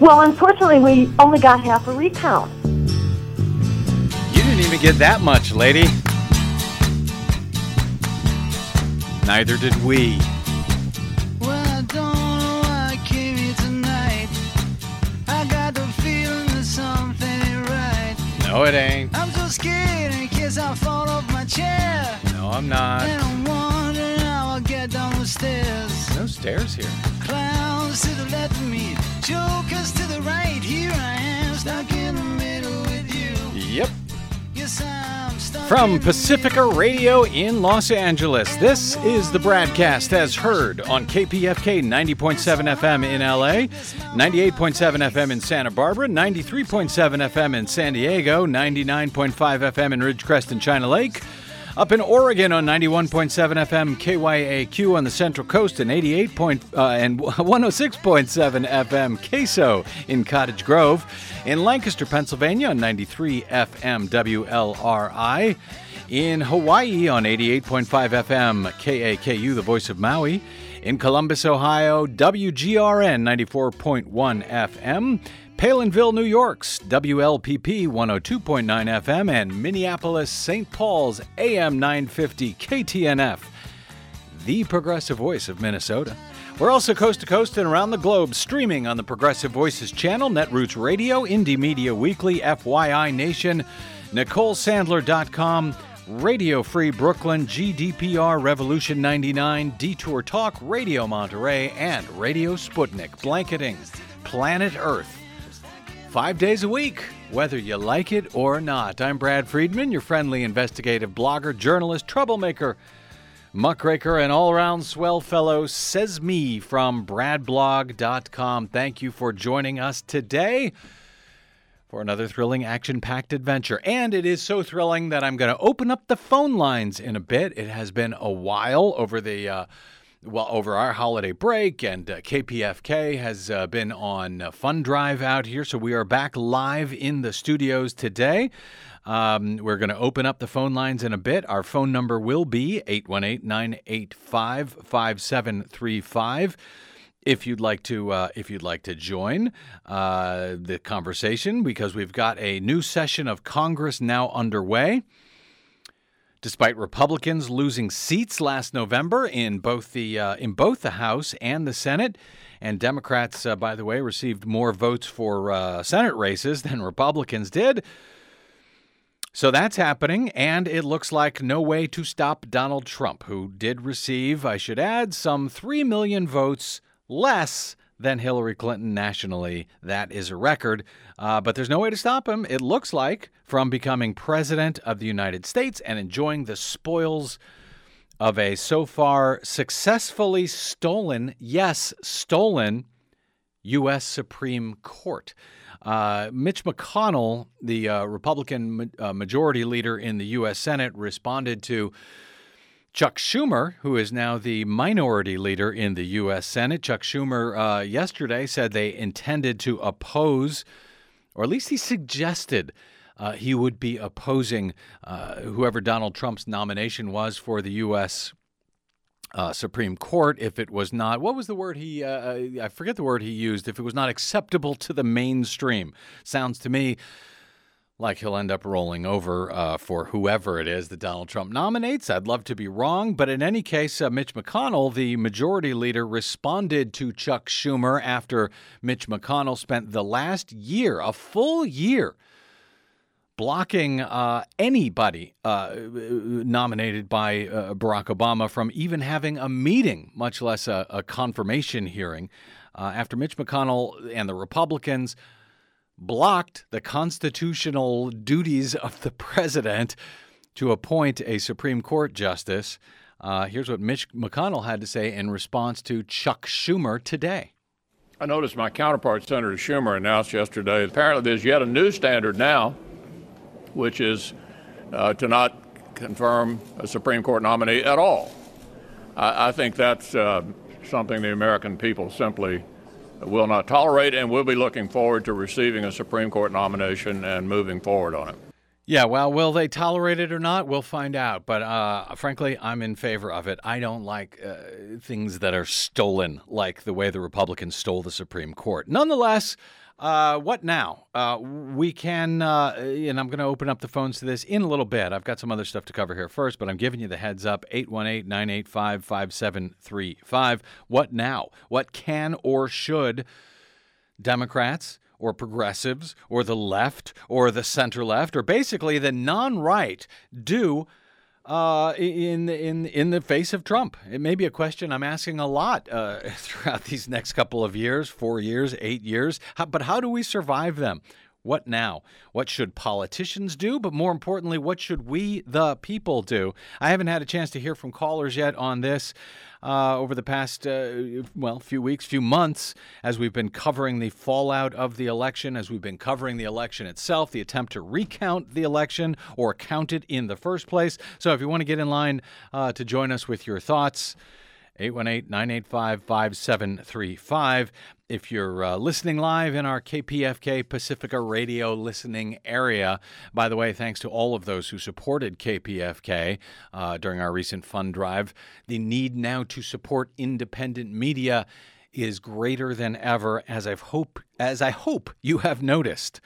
Well, unfortunately, we only got half a recount. You didn't even get that much, lady. Neither did we. Well, I don't know why I came here tonight. I got the feeling that something ain't right. No, it ain't. I'm so scared in case I fall off my chair. No, I'm not. And I'm wondering how I'll get down the stairs. No stairs here. Clowns to the left of me, to the right. Here I am, stuck in the middle with you. Yep. Yes, From Pacifica. Radio in Los Angeles, this is the BradCast as heard on KPFK 90.7 FM in LA, 98.7 FM in Santa Barbara, 93.7 FM in San Diego, 99.5 FM in Ridgecrest and China Lake. Up in Oregon on 91.7 FM KYAQ on the Central Coast and 88 point, uh, and 106.7 FM Queso in Cottage Grove. In Lancaster, Pennsylvania on 93 FM WLRI. In Hawaii on 88.5 FM KAKU, the voice of Maui. In Columbus, Ohio, WGRN 94.1 FM. Palenville, New York's WLPP 102.9 FM. And Minneapolis, St. Paul's AM 950 KTNF the progressive voice of Minnesota. We're also coast to coast and around the globe, streaming on the Progressive Voices channel, Netroots Radio, Indie Media Weekly, FYI Nation, NicoleSandler.com, Radio Free Brooklyn, GDPR Revolution 99, Detour Talk, Radio Monterey, and Radio Sputnik, blanketing planet Earth five days a week, whether you like it or not. I'm Brad Friedman, your friendly investigative blogger, journalist, troublemaker, muckraker, and all around swell fellow, says me from bradblog.com. Thank you for joining us today for another thrilling action packed adventure. And it is so thrilling that I'm going to open up the phone lines in a bit. It has been a while over the. Uh, well, over our holiday break, and uh, KPFK has uh, been on uh, Fun Drive out here. So we are back live in the studios today. Um, we're going to open up the phone lines in a bit. Our phone number will be 818 985 5735 if you'd like to uh, if you'd like to join uh, the conversation because we've got a new session of Congress now underway. Despite Republicans losing seats last November in both the uh, in both the House and the Senate, and Democrats, uh, by the way, received more votes for uh, Senate races than Republicans did. So that's happening, and it looks like no way to stop Donald Trump, who did receive, I should add, some 3 million votes less than Hillary Clinton nationally. That is a record, uh, but there's no way to stop him, it looks like, from becoming president of the United States and enjoying the spoils of a so far successfully stolen, yes, stolen U.S. Supreme Court. Uh, Mitch McConnell, the uh, Republican ma- uh, majority leader in the U.S. Senate, responded to Chuck Schumer, who is now the minority leader in the U.S. Senate. Chuck Schumer uh, yesterday said they intended to oppose, or at least he suggested uh, he would be opposing uh, whoever Donald Trump's nomination was for the U.S. Uh, Supreme Court if it was not what was the word he uh, I forget the word he used if it was not acceptable to the mainstream sounds to me like he'll end up rolling over uh, for whoever it is that Donald Trump nominates. I'd love to be wrong, but in any case, uh, Mitch McConnell, the majority leader, responded to Chuck Schumer after Mitch McConnell spent the last year, a full year, blocking uh, anybody uh, nominated by uh, Barack Obama from even having a meeting, much less a, a confirmation hearing. Uh, after Mitch McConnell and the Republicans blocked the constitutional duties of the president to appoint a Supreme Court justice. Uh, here's what Mitch McConnell had to say in response to Chuck Schumer today. I noticed my counterpart, Senator Schumer, announced yesterday apparently there's yet a new standard now, which is uh, to not confirm a Supreme Court nominee at all. I, I think that's uh, something the American people simply will not tolerate, and we'll be looking forward to receiving a Supreme Court nomination and moving forward on it. Yeah, well, will they tolerate it or not? We'll find out. But uh, frankly, I'm in favor of it. I don't like uh, things that are stolen, like the way the Republicans stole the Supreme Court. Nonetheless, uh, what now? Uh, we can, uh, and I'm going to open up the phones to this in a little bit. I've got some other stuff to cover here first, but I'm giving you the heads up 818 985 5735. What now? What can or should Democrats? or progressives or the left or the center left or basically the non-right do uh, in in in the face of Trump? It may be a question I'm asking a lot uh, throughout these next couple of years, four years, eight years. How, but how do we survive them? What now? What should politicians do? But more importantly, what should we, the people, do? I haven't had a chance to hear from callers yet on this uh, over the past, uh, well, few weeks, few months, as we've been covering the fallout of the election, as we've been covering the election itself, the attempt to recount the election or count it in the first place. So if you want to get in line uh, to join us with your thoughts, 818 985 5735. If you're uh, listening live in our KPFK Pacifica radio listening area, by the way, thanks to all of those who supported KPFK uh, during our recent fund drive, the need now to support independent media is greater than ever, as I hope as I hope you have noticed.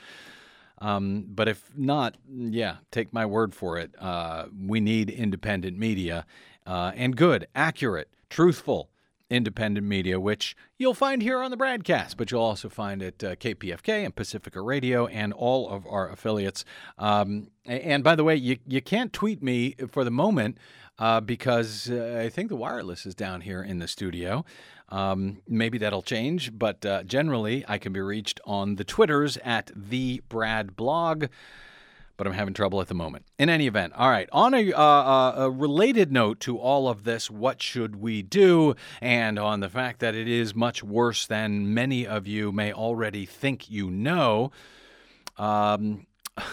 Um, but if not, yeah, take my word for it. Uh, we need independent media uh, and good, accurate, truthful, independent media, which you'll find here on the BradCast, but you'll also find at uh, KPFK and Pacifica Radio and all of our affiliates. Um, and by the way, you, you can't tweet me for the moment uh, because uh, I think the wireless is down here in the studio. Um, maybe that'll change, but uh, generally I can be reached on the Twitters at the Brad Blog but I'm having trouble at the moment. In any event, all right, on a, uh, uh, a, related note to all of this, what should we do? And on the fact that it is much worse than many of you may already think you know. Um,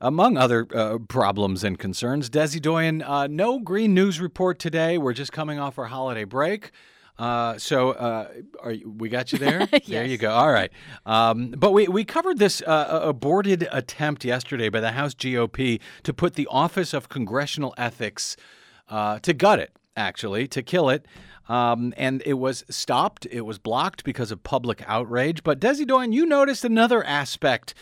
among other uh, problems and concerns, Desi Doyen, uh, no green news report today. We're just coming off our holiday break. Uh, so uh, are, we got you there. yes. There you go. All right. Um, but we we covered this uh, aborted attempt yesterday by the House GOP to put the Office of Congressional Ethics uh, to gut it, actually to kill it. Um, and it was stopped. It was blocked because of public outrage. But Desi Doyen, you noticed another aspect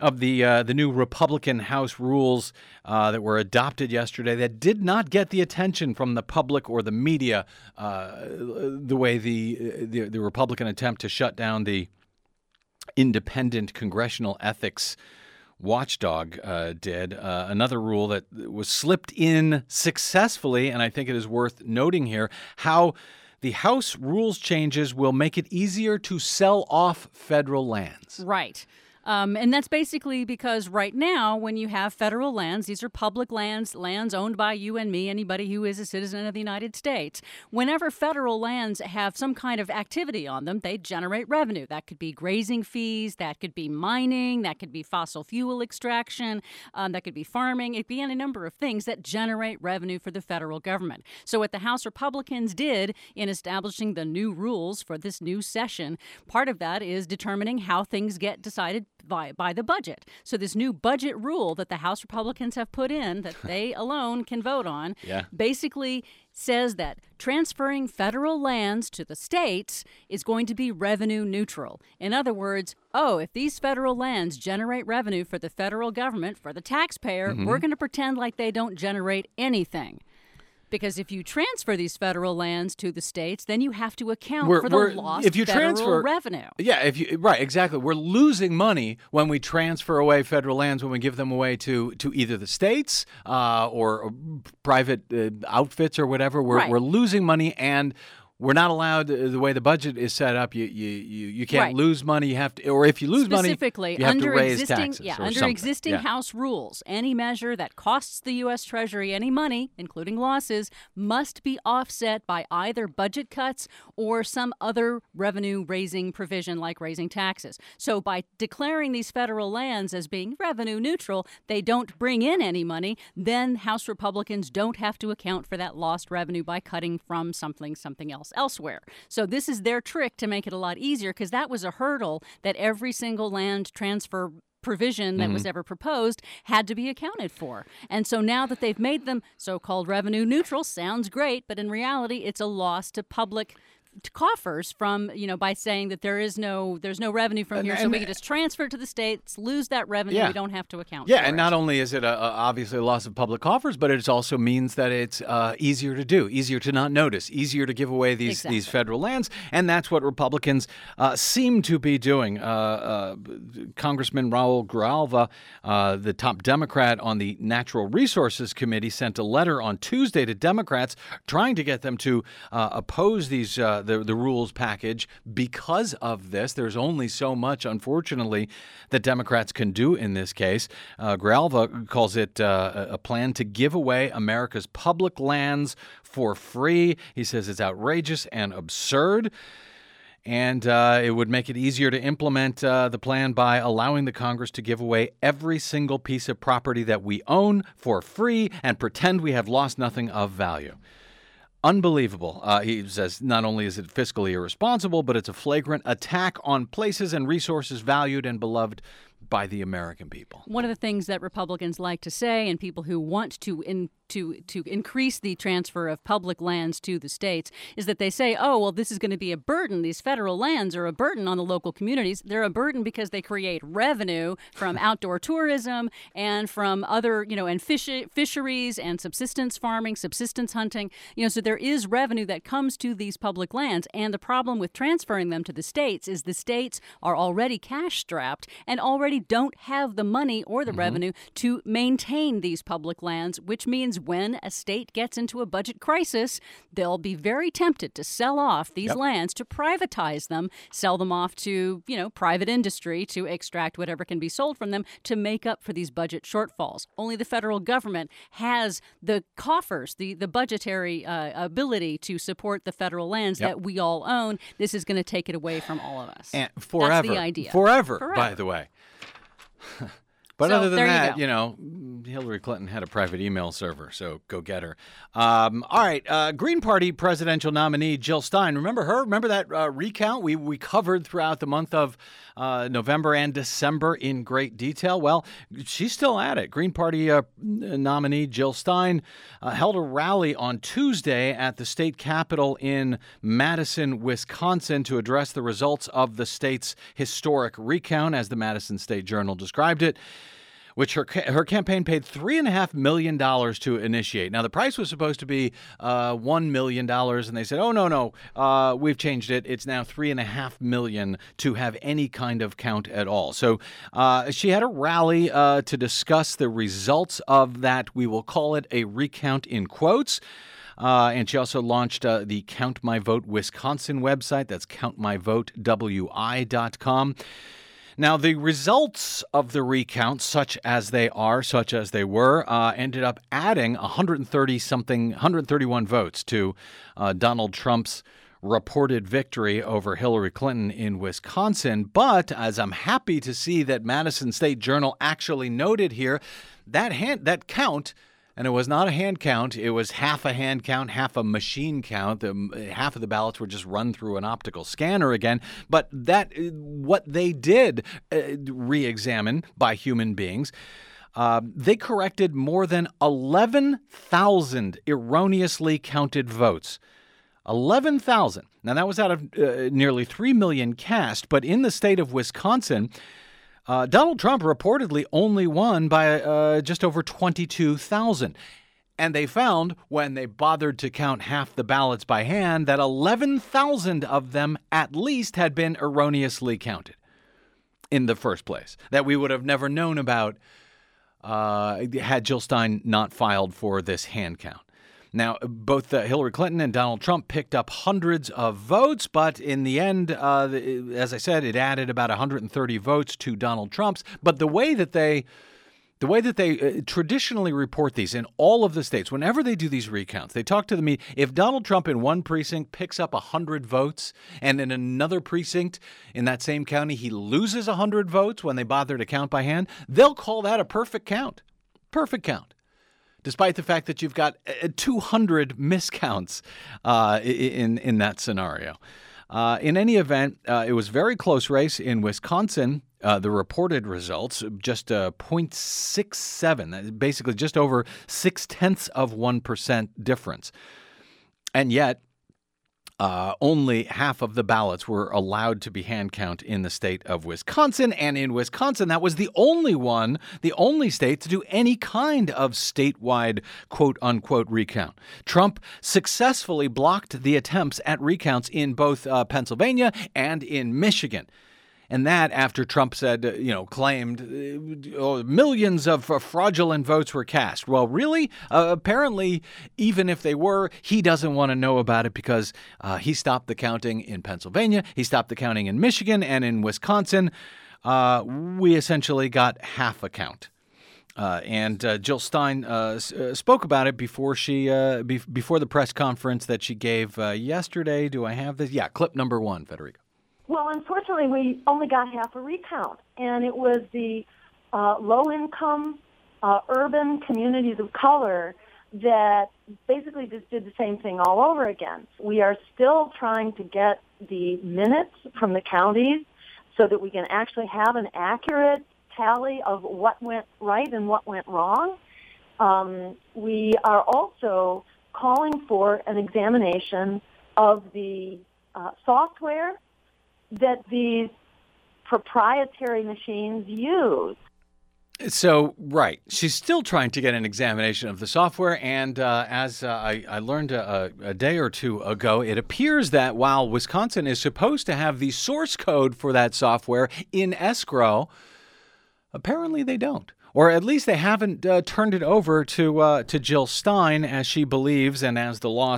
of the uh, the new Republican House rules uh, that were adopted yesterday that did not get the attention from the public or the media uh, the way the, the, the Republican attempt to shut down the independent congressional ethics watchdog uh, did. Uh, another rule that was slipped in successfully, and I think it is worth noting here how. The House rules changes will make it easier to sell off federal lands. Right. Um, and that's basically because right now, when you have federal lands, these are public lands, lands owned by you and me, anybody who is a citizen of the United States. Whenever federal lands have some kind of activity on them, they generate revenue. That could be grazing fees, that could be mining, that could be fossil fuel extraction, um, that could be farming. It could be any number of things that generate revenue for the federal government. So, what the House Republicans did in establishing the new rules for this new session, part of that is determining how things get decided by, by the budget. So this new budget rule that the House Republicans have put in that they alone can vote on yeah. basically says that transferring federal lands to the states is going to be revenue neutral. In other words, oh, if these federal lands generate revenue for the federal government, for the taxpayer, mm-hmm. we're going to pretend like they don't generate anything. Because if you transfer these federal lands to the states, then you have to account we're, for the lost if you federal transfer, revenue. Yeah, if you right, exactly. We're losing money when we transfer away federal lands when we give them away to to either the states uh, or, or, private uh, outfits or whatever. We're right. we're losing money and we're not allowed uh, the way the budget is set up. You you you, you can't right. lose money. You have to, or if you lose Specifically, money, specifically under to raise existing, taxes. Yeah, under something. existing yeah. House rules, any measure that costs the U.S. Treasury any money, including losses, must be offset by either budget cuts or some other revenue-raising provision, like raising taxes. So, by declaring these federal lands as being revenue neutral, they don't bring in any money. Then House Republicans don't have to account for that lost revenue by cutting from something something else elsewhere. So this is their trick to make it a lot easier because that was a hurdle that every single land transfer provision that was mm-hmm. ever proposed had to be accounted for. And so now that they've made them so-called revenue neutral sounds great, but in reality it's a loss to public coffers from you know by saying that there is no there's no revenue from here so and- we can just transfer it to the states lose that revenue Yeah. we don't have to account Yeah, and it. not only is it a, a- obviously a loss of public coffers, but it also means that it's uh, easier to do, easier to not notice, easier to give away these these federal lands, and that's what Republicans uh, seem to be doing. Uh, uh, Congressman Raul Grijalva, uh, the top Democrat on the Natural Resources Committee, sent a letter on Tuesday to Democrats trying to get them to uh, oppose these the the rules package because of this. There's only so much, unfortunately, that Democrats can do in this case. Uh, calls it uh, a a plan to give away America's public lands for free. He says it's outrageous and absurd. And uh, it would make it easier to implement uh, the plan by allowing the Congress to give away every single piece of property that we own for free and pretend we have lost nothing of value. Unbelievable. Uh, he says not only is it fiscally irresponsible, but it's a flagrant attack on places and resources valued and beloved by the American people. One of the things that Republicans like to say, and people who want to in, to to increase the transfer of public lands to the states, is that they say, "Oh, well, this is going to be a burden. These federal lands are a burden on the local communities. They're a burden because they create revenue from outdoor tourism and from other, you know, and fish, fisheries and subsistence farming, subsistence hunting. You know, so there is revenue that comes to these public lands. And the problem with transferring them to the states is the states are already cash strapped and already don't have the money or the mm-hmm. revenue to maintain these public lands, which means when a state gets into a budget crisis, they'll be very tempted to sell off these lands to privatize them, sell them off to, you know, private industry to extract whatever can be sold from them to make up for these budget shortfalls. Only the federal government has the coffers, the the budgetary uh, ability to support the federal lands Yep. that we all own. This is going to take it away from all of us. And forever. That's the idea. Forever, by the way. But So, other than there you that, you, know, Hillary Clinton had a private email server, so go get her. Um, all right, uh, Green Party presidential nominee Jill Stein. Remember her? Remember that uh, recount we we covered throughout the month of uh, November and December in great detail. Well, she's still at it. Green Party uh, nominee Jill Stein uh, held a rally on Tuesday at the state capitol in Madison, Wisconsin, to address the results of the state's historic recount, as the Madison State Journal described it which her her campaign paid three and a half million dollars to initiate. Now the price was supposed to be uh, one million dollars, and they said, "Oh no, no, uh, we've changed it. It's now three and a half million to have any kind of count at all." So uh, she had a rally uh, to discuss the results of that. We will call it a recount in quotes. Uh, and she also launched uh, the Count My Vote Wisconsin website. That's countmyvotewi.com. Now, the results of the recount, such as they are, such as they were, uh, ended up adding 130 something, 131 votes to uh, Donald Trump's reported victory over Hillary Clinton in Wisconsin. But as I'm happy to see that Madison State Journal actually noted here, that hand, that count and it was not a hand count. It was half a hand count, half a machine count. The, half of the ballots were just run through an optical scanner again. But that, what they did uh, re-examine by human beings, uh, they corrected more than 11,000 erroneously counted votes. 11,000. Now, that was out of uh, nearly 3 million cast, but in the state of Wisconsin, uh, Donald Trump reportedly only won by uh, just over 22,000. And they found, when they bothered to count half the ballots by hand, that 11,000 of them at least had been erroneously counted in the first place, that we would have never known about uh, had Jill Stein not filed for this hand count. Now, both uh, Hillary Clinton and Donald Trump picked up hundreds of votes, but in the end, uh, the- as I said, it added about 130 votes to Donald Trump's. But the way that they the way that they uh, traditionally report these in all of the states, whenever they do these recounts, they talk to the media. If Donald Trump in one precinct picks up 100 votes and in another precinct in that same county he loses 100 votes when they bother to count by hand, they'll call that a perfect count. Perfect count despite the fact that you've got uh, 200 miscounts uh, in in that scenario. Uh, in any event, uh, it was very close race in Wisconsin. Uh, the reported results just uh, 0.67, basically just over six tenths of 1% difference. And yet, uh, only half of the ballots were allowed to be hand count in the state of Wisconsin. And in Wisconsin, that was the only one, the only state to do any kind of statewide quote unquote recount. Trump successfully blocked the attempts at recounts in both uh, Pennsylvania and in Michigan. And that after Trump said, uh, you know, claimed uh, oh, millions of uh, fraudulent votes were cast. Well, really? Uh, apparently, even if they were, he doesn't want to know about it because uh, he stopped the counting in Pennsylvania, he stopped the counting in Michigan, and in Wisconsin, uh, we essentially got half a count. Uh, and uh, Jill Stein uh, spoke about it before she be- before the press conference that she gave yesterday. Do I have this? Yeah, clip number one, Federico. Well, unfortunately, we only got half a recount, and it was the uh, low-income uh, urban communities of color that basically just did the same thing all over again. We are still trying to get the minutes from the counties so that we can actually have an accurate tally of what went right and what went wrong. Um, we are also calling for an examination of the uh, software that these proprietary machines use. So, right. She's still trying to get an examination of the software. And uh, as uh, I, I, learned a, a, day or two ago, it appears that while Wisconsin is supposed to have the source code for that software in escrow, apparently they don't or at least they haven't uh, turned it over to uh, to Jill Stein, as she believes and as the law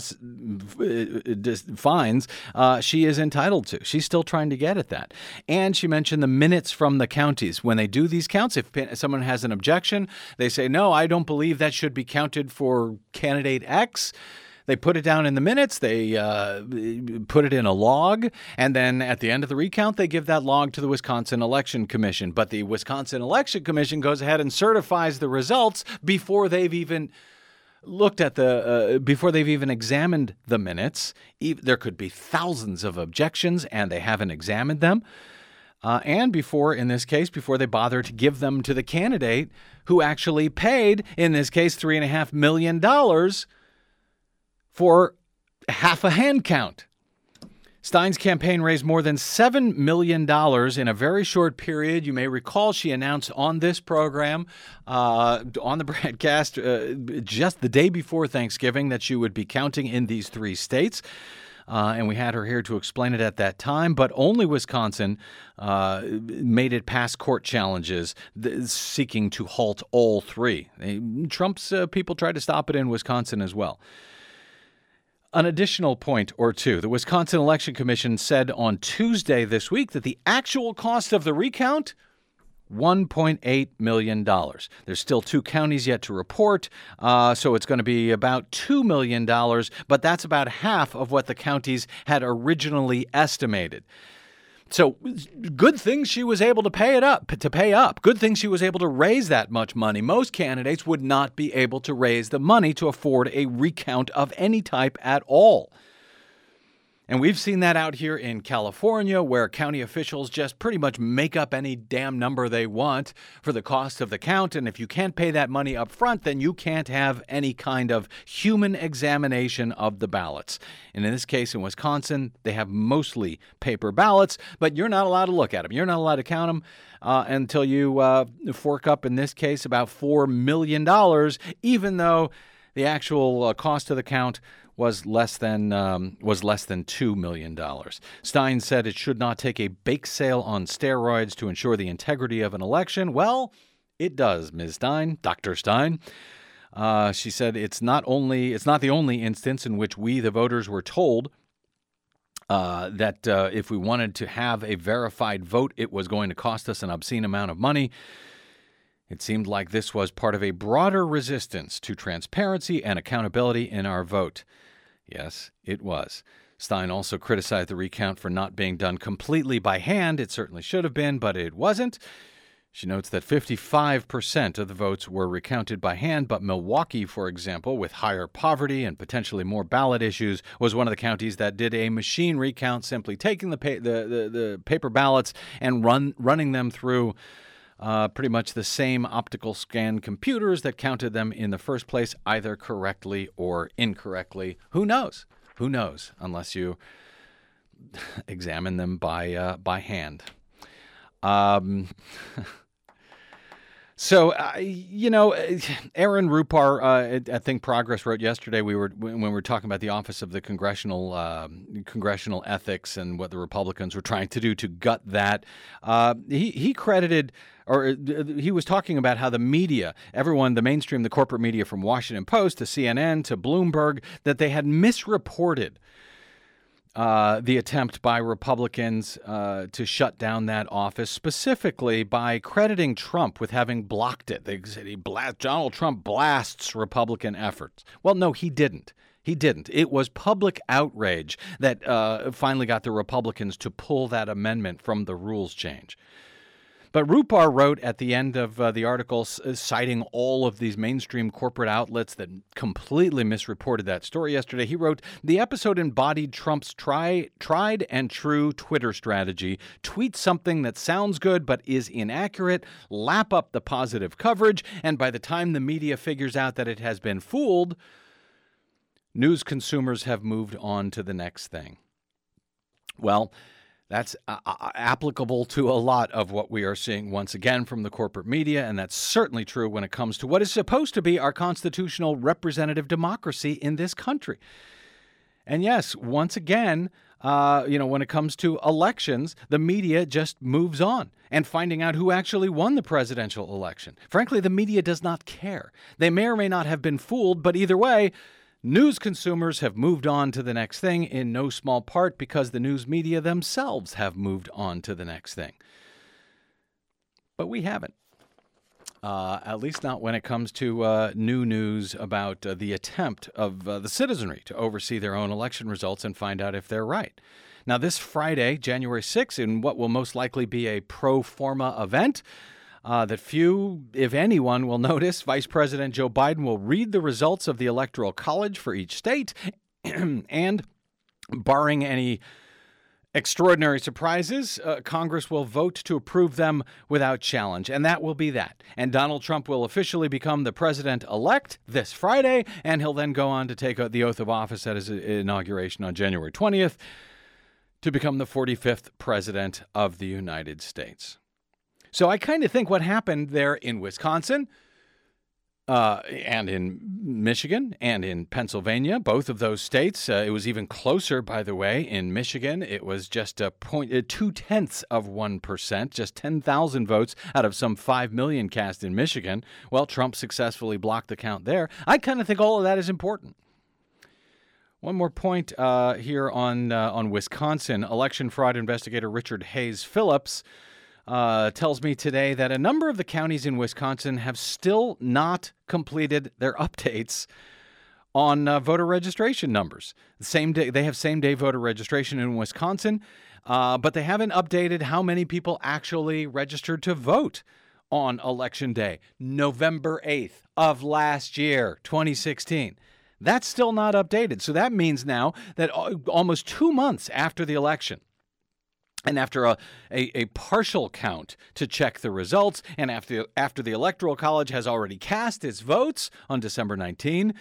finds uh, she is entitled to. She's still trying to get at that. And she mentioned the minutes from the counties when they do these counts. If someone has an objection, they say, "No, I don't believe that should be counted for candidate X." They put it down in the minutes, they uh, put it in a log, and then at the end of the recount, they give that log to the Wisconsin Election Commission. But the Wisconsin Election Commission goes ahead and certifies the results before they've even looked at the uh, before they've even examined the minutes. There could be thousands of objections, and they haven't examined them. Uh, and before, in this case, before they bother to give them to the candidate who actually paid, in this case, three and a half million dollars for half a hand count. Stein's campaign raised more than $7 million in a very short period. You may recall she announced on this program, uh, on the BradCast, uh, just the day before Thanksgiving, that she would be counting in these three states. Uh, and we had her here to explain it at that time. But only Wisconsin uh, made it past court challenges th- seeking to halt all three. Trump's uh, people tried to stop it in Wisconsin as well. An additional point or two. The Wisconsin Election Commission said on Tuesday this week that the actual cost of the recount $1.8 million. There's still two counties yet to report, uh, so it's going to be about $2 million, but that's about half of what the counties had originally estimated. So good thing she was able to pay it up, to pay up. Good thing she was able to raise that much money. Most candidates would not be able to raise the money to afford a recount of any type at all. And we've seen that out here in California, where county officials just pretty much make up any damn number they want for the cost of the count. And if you can't pay that money up front, then you can't have any kind of human examination of the ballots. And in this case, in Wisconsin, they have mostly paper ballots, but you're not allowed to look at them. You're not allowed to count them uh, until you uh, fork up, in this case, about $4 million, even though the actual uh, cost of the count was less than um, was less than two million dollars. Stein said it should not take a bake sale on steroids to ensure the integrity of an election. Well, it does, Ms. Stein, Dr. Stein. Uh, she said it's not only it's not the only instance in which we, the voters, were told uh, that uh, if we wanted to have a verified vote, it was going to cost us an obscene amount of money. It seemed like this was part of a broader resistance to transparency and accountability in our vote. Yes, it was. Stein also criticized the recount for not being done completely by hand. It certainly should have been, but it wasn't. She notes that 55% of the votes were recounted by hand, but Milwaukee, for example, with higher poverty and potentially more ballot issues, was one of the counties that did a machine recount, simply taking the, pa- the, the, the paper ballots and run, running them through uh, pretty much the same optical scan computers that counted them in the first place, either correctly or incorrectly. Who knows? Who knows? Unless you examine them by uh, by hand. Um, So, uh, you know, Aaron Rupar, uh, I ThinkProgress wrote yesterday. We were when we were talking about the Office of the Congressional uh, Congressional Ethics and what the Republicans were trying to do to gut that. Uh, he he credited or uh, he was talking about how the media, everyone, the mainstream, the corporate media from Washington Post to CNN to Bloomberg, that they had misreported uh, the attempt by Republicans uh, to shut down that office, specifically by crediting Trump with having blocked it. They said he blast, Donald Trump blasts Republican efforts. Well, no, he didn't. He didn't. It was public outrage that uh, finally got the Republicans to pull that amendment from the rules change. But Rupar wrote at the end of uh, the article, uh, citing all of these mainstream corporate outlets that completely misreported that story yesterday. He wrote, The episode embodied Trump's try, tried and true Twitter strategy tweet something that sounds good but is inaccurate, lap up the positive coverage, and by the time the media figures out that it has been fooled, news consumers have moved on to the next thing. Well, that's uh, uh, applicable to a lot of what we are seeing once again from the corporate media, and that's certainly true when it comes to what is supposed to be our constitutional representative democracy in this country. And yes, once again, uh, you know, when it comes to elections, the media just moves on and finding out who actually won the presidential election. Frankly, the media does not care. They may or may not have been fooled, but either way, News consumers have moved on to the next thing in no small part because the news media themselves have moved on to the next thing. But we haven't. Uh, at least not when it comes to uh, new news about uh, the attempt of uh, the citizenry to oversee their own election results and find out if they're right. Now, this Friday, January 6th, in what will most likely be a pro forma event, uh, that few, if anyone, will notice. Vice President Joe Biden will read the results of the Electoral College for each state, and barring any extraordinary surprises, uh, Congress will vote to approve them without challenge. And that will be that. And Donald Trump will officially become the president elect this Friday, and he'll then go on to take the oath of office at his inauguration on January 20th to become the 45th president of the United States. So I kind of think what happened there in Wisconsin uh, and in Michigan and in Pennsylvania, both of those states, uh, it was even closer, by the way. In Michigan, it was just a point, uh, two tenths of 1%, just 10,000 votes out of some 5 million cast in Michigan. Well, Trump successfully blocked the count there. I kind of think all of that is important. One more point uh, here on uh, on Wisconsin. Election fraud investigator Richard Hayes Phillips uh, tells me today that a number of the counties in Wisconsin have still not completed their updates on uh, voter registration numbers. The same day, they have same day voter registration in Wisconsin, uh, but they haven't updated how many people actually registered to vote on election day, November 8th of last year, 2016. That's still not updated. So that means now that almost two months after the election, and after a, a, a, partial count to check the results, and after, after the Electoral College has already cast its votes on December 19,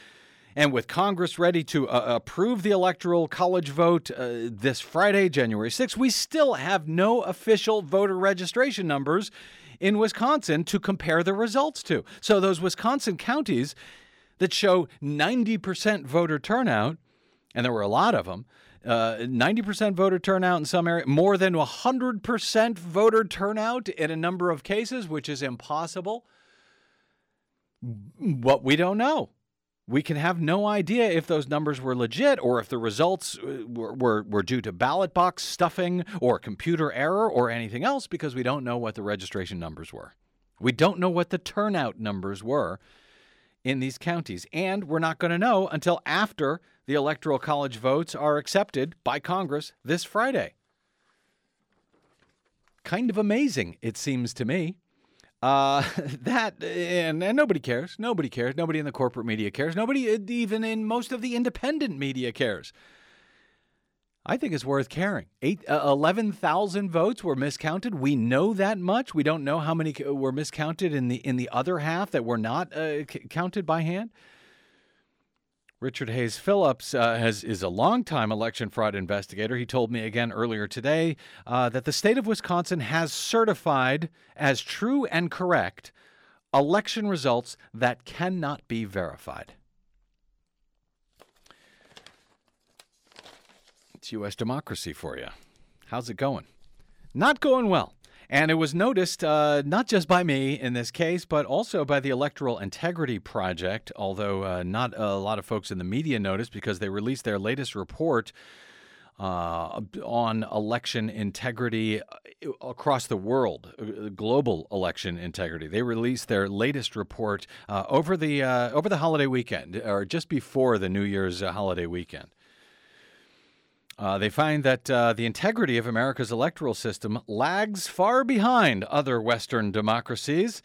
and with Congress ready to uh, approve the Electoral College vote uh, this Friday, January 6, we still have no official voter registration numbers in Wisconsin to compare the results to. So, those Wisconsin counties that show 90% voter turnout, and there were a lot of them, uh, 90% voter turnout in some areas, more than 100% voter turnout in a number of cases, which is impossible. What we don't know. We can have no idea if those numbers were legit or if the results uh, were, were, were due to ballot box stuffing or computer error or anything else because we don't know what the registration numbers were. We don't know what the turnout numbers were in these counties. And we're not going to know until after the Electoral College votes are accepted by Congress this Friday. Kind of amazing, it seems to me. Uh, that and, and nobody cares. Nobody cares. Nobody in the corporate media cares. Nobody uh, even in most of the independent media cares. I think it's worth caring. Eight, uh, 11,000 votes were miscounted. We know that much. We don't know how many were miscounted in the in the other half that were not uh, c- counted by hand. Richard Hayes Phillips uh, has, is a longtime election fraud investigator. He told me again earlier today uh, that the state of Wisconsin has certified as true and correct election results that cannot be verified. It's U.S. democracy for you. How's it going? Not going well. And it was noticed uh, not just by me in this case, but also by the Electoral Integrity Project, although uh, not a lot of folks in the media noticed because they released their latest report. Uh, on election integrity uh, across the world, uh, global election integrity. They released their latest report uh, over the over the holiday weekend, or just before the New Year's holiday weekend. Uh, they find that uh, the integrity of America's electoral system lags far behind other Western democracies.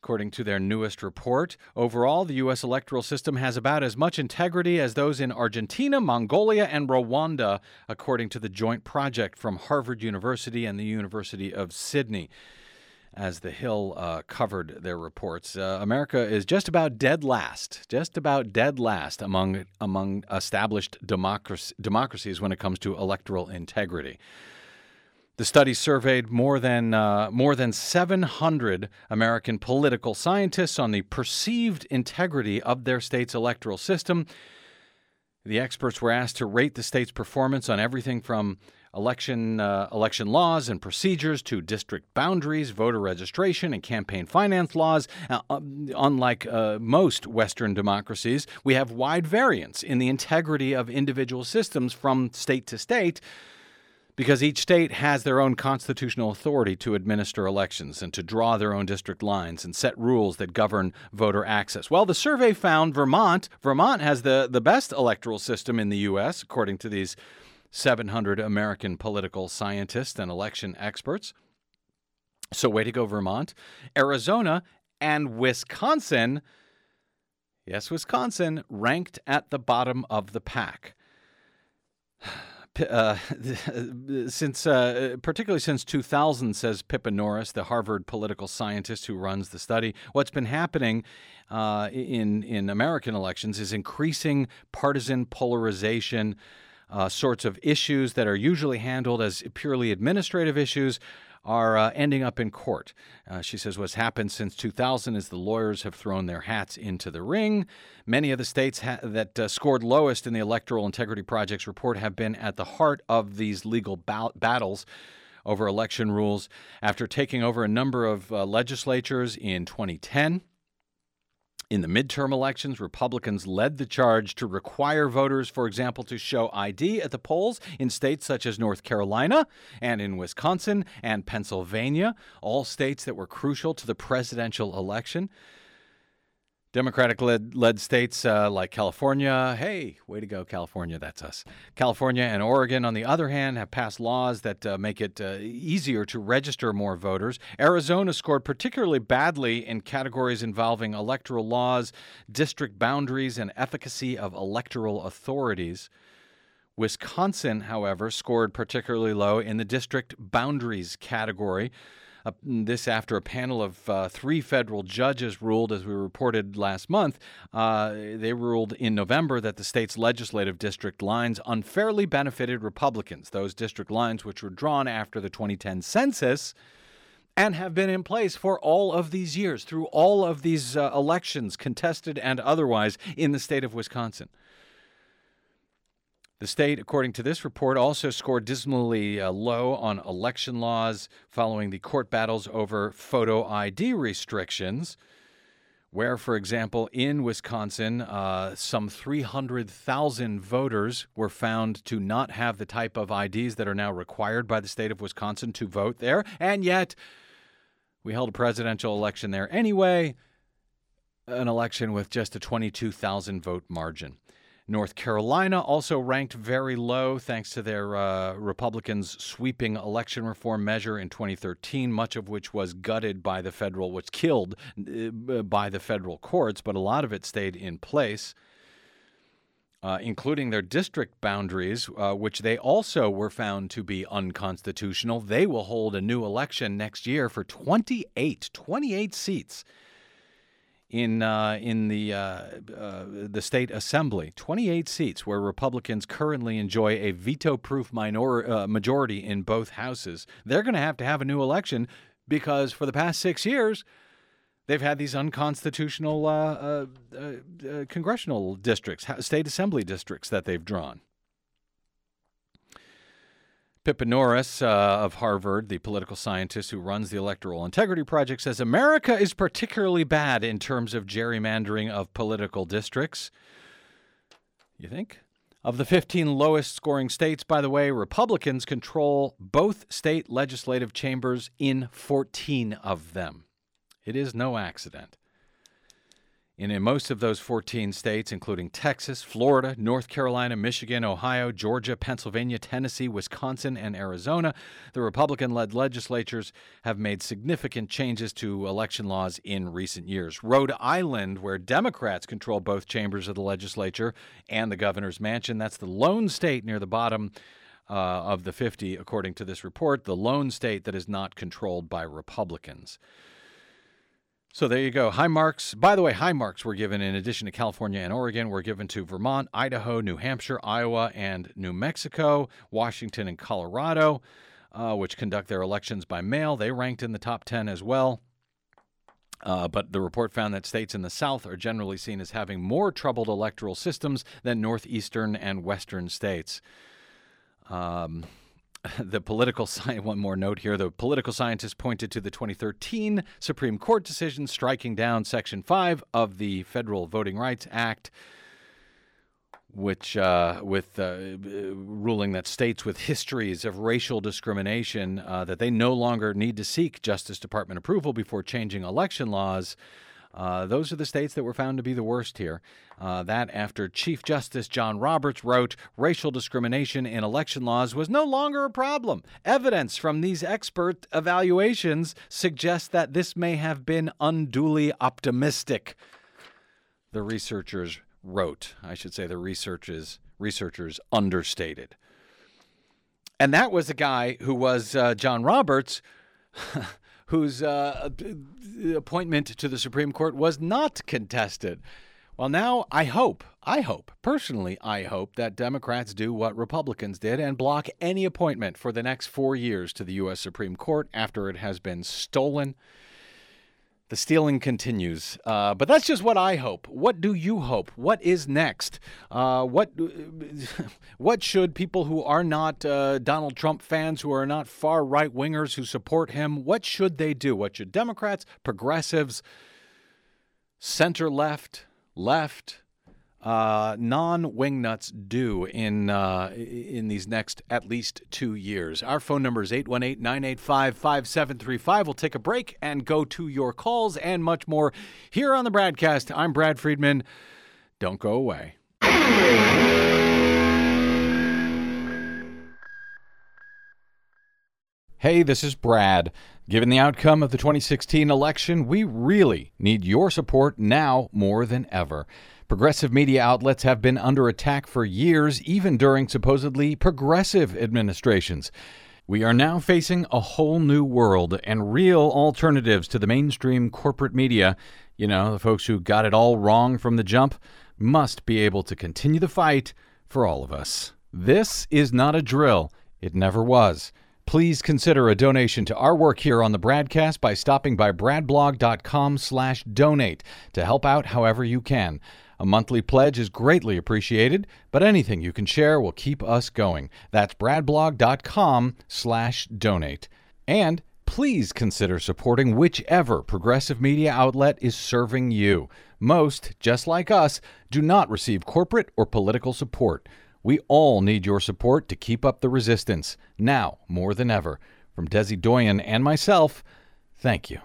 According to their newest report, overall, the U.S. electoral system has about as much integrity as those in Argentina, Mongolia, and Rwanda, according to the joint project from Harvard University and the University of Sydney as The Hill uh, covered their reports. Uh, America is just about dead last, just about dead last among among established democracies when it comes to electoral integrity. The study surveyed more than uh, more than 700 American political scientists on the perceived integrity of their state's electoral system. The experts were asked to rate the state's performance on everything from election uh, election laws and procedures to district boundaries, voter registration, and campaign finance laws. Uh, um, unlike uh, most Western democracies, we have wide variance in the integrity of individual systems from state to state. Because each state has their own constitutional authority to administer elections and to draw their own district lines and set rules that govern voter access. Well, the survey found Vermont, Vermont has the, the best electoral system in the U.S., according to these 700 American political scientists and election experts. So, way to go, Vermont. Arizona and Wisconsin, yes, Wisconsin, ranked at the bottom of the pack. Uh, since uh, particularly since 2000, says Pippa Norris, the Harvard political scientist who runs the study, what's been happening uh, in in American elections is increasing partisan polarization uh, sorts of issues that are usually handled as purely administrative issues are uh, ending up in court. Uh, she says what's happened since 2000 is the lawyers have thrown their hats into the ring. Many of the states ha- that uh, scored lowest in the Electoral Integrity Project's report have been at the heart of these legal ba- battles over election rules after taking over a number of uh, legislatures in 2010. In the midterm elections, Republicans led the charge to require voters, for example, to show ID at the polls in states such as North Carolina and in Wisconsin and Pennsylvania, all states that were crucial to the presidential election. Democratic led, led states uh, like California, hey, way to go, California, that's us. California and Oregon, on the other hand, have passed laws that uh, make it uh, easier to register more voters. Arizona scored particularly badly in categories involving electoral laws, district boundaries, and efficacy of electoral authorities. Wisconsin, however, scored particularly low in the district boundaries category. This after a panel of uh, three federal judges ruled, as we reported last month, uh, they ruled in November that the state's legislative district lines unfairly benefited Republicans. Those district lines, which were drawn after the 2010 census, and have been in place for all of these years, through all of these uh, elections, contested and otherwise, in the state of Wisconsin. The state, according to this report, also scored dismally uh, low on election laws following the court battles over photo ID restrictions, where, for example, in Wisconsin, uh, some 300,000 voters were found to not have the type of IDs that are now required by the state of Wisconsin to vote there. And yet, we held a presidential election there anyway, an election with just a 22,000 vote margin. North Carolina also ranked very low thanks to their uh, Republicans' sweeping election reform measure in 2013, much of which was gutted by the federal, was killed uh, by the federal courts, but a lot of it stayed in place. Uh, including their district boundaries, uh, which they also were found to be unconstitutional. They will hold a new election next year for 28, 28 seats in uh, in the uh, uh, the state assembly, 28 seats, where Republicans currently enjoy a veto-proof minor uh, majority in both houses. They're going to have to have a new election because for the past six years, they've had these unconstitutional uh, uh, congressional districts, state assembly districts that they've drawn. Pippa Norris uh, of Harvard, the political scientist who runs the Electoral Integrity Project, says America is particularly bad in terms of gerrymandering of political districts. You think? Of the 15 lowest scoring states, by the way, Republicans control both state legislative chambers in 14 of them. It is no accident. And in most of those 14 states, including Texas, Florida, North Carolina, Michigan, Ohio, Georgia, Pennsylvania, Tennessee, Wisconsin, and Arizona, the Republican led legislatures have made significant changes to election laws in recent years. Rhode Island, where Democrats control both chambers of the legislature and the governor's mansion, that's the lone state near the bottom. Uh, of the 50, according to this report, the lone state that is not controlled by Republicans. So there you go. High marks. By the way, high marks were given in addition to California and Oregon, were given to Vermont, Idaho, New Hampshire, Iowa, and New Mexico, Washington, and Colorado, uh, which conduct their elections by mail. They ranked in the top 10 as well. Uh, but the report found that states in the South are generally seen as having more troubled electoral systems than northeastern and western states. Um, the political science, one more note here. The political scientists pointed to the 2013 Supreme Court decision striking down Section 5 of the Federal Voting Rights Act, which, uh, with uh, ruling that states with histories of racial discrimination, uh, that they no longer need to seek Justice Department approval before changing election laws. Uh, those are the states that were found to be the worst here. Uh, that after Chief Justice John Roberts wrote, racial discrimination in election laws was no longer a problem. Evidence from these expert evaluations suggests that this may have been unduly optimistic. The researchers wrote. I should say the researchers researchers understated. And that was a guy who was uh, John Roberts. whose uh, appointment to the Supreme Court was not contested. Well, now I hope, I hope, personally, I hope that Democrats do what Republicans did and block any appointment for the next four years to the U.S. Supreme Court after it has been stolen the stealing continues. Uh, but that's just what I hope. What do you hope? What is next? Uh, what what should people who are not uh, Donald Trump fans, who are not far right wingers who support him, what should they do? What should Democrats, progressives, center left, left, uh, non wingnuts do in uh, in these next at least two years. Our phone number is 818 985 5735. We'll take a break and go to your calls and much more here on the BradCast. I'm Brad Friedman. Don't go away. Hey, this is Brad. Given the outcome of the 2016 election, we really need your support now more than ever. Progressive media outlets have been under attack for years, even during supposedly progressive administrations. We are now facing a whole new world and real alternatives to the mainstream corporate media. You know, the folks who got it all wrong from the jump must be able to continue the fight for all of us. This is not a drill. It never was. Please consider a donation to our work here on the BradCast by stopping by bradblog.com/donate to help out however you can. A monthly pledge is greatly appreciated, but anything you can share will keep us going. That's bradblog.com/donate. And please consider supporting whichever progressive media outlet is serving you. Most, just like us, do not receive corporate or political support. We all need your support to keep up the resistance, now more than ever. From Desi Doyen and myself, thank you.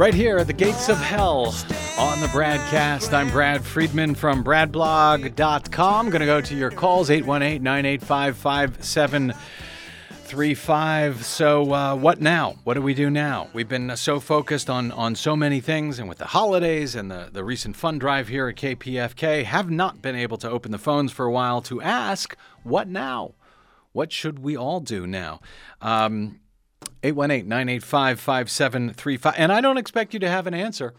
Right here at the gates of hell on the Bradcast. I'm Brad Friedman from BradBlog.com. Going to go to your calls 818 985 5735. So, uh, what now? What do we do now? We've been so focused on, on so many things, and with the holidays and the, the recent fund drive here at KPFK, have not been able to open the phones for a while to ask, what now? What should we all do now? Um, 818 985 5735. And I don't expect you to have an answer.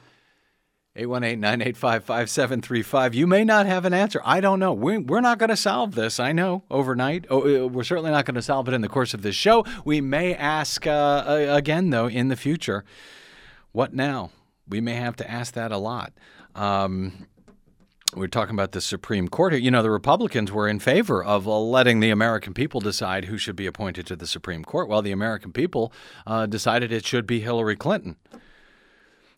818 985 5735. You may not have an answer. I don't know. We, we're not going to solve this, I know, overnight. Oh, uh, we're certainly not going to solve it in the course of this show. We may ask uh, again, though, in the future. What now? We may have to ask that a lot. Um, we're talking about the Supreme Court. Here. You know, the Republicans were in favor of uh, letting the American people decide who should be appointed to the Supreme Court. Well, the American people uh, decided it should be Hillary Clinton.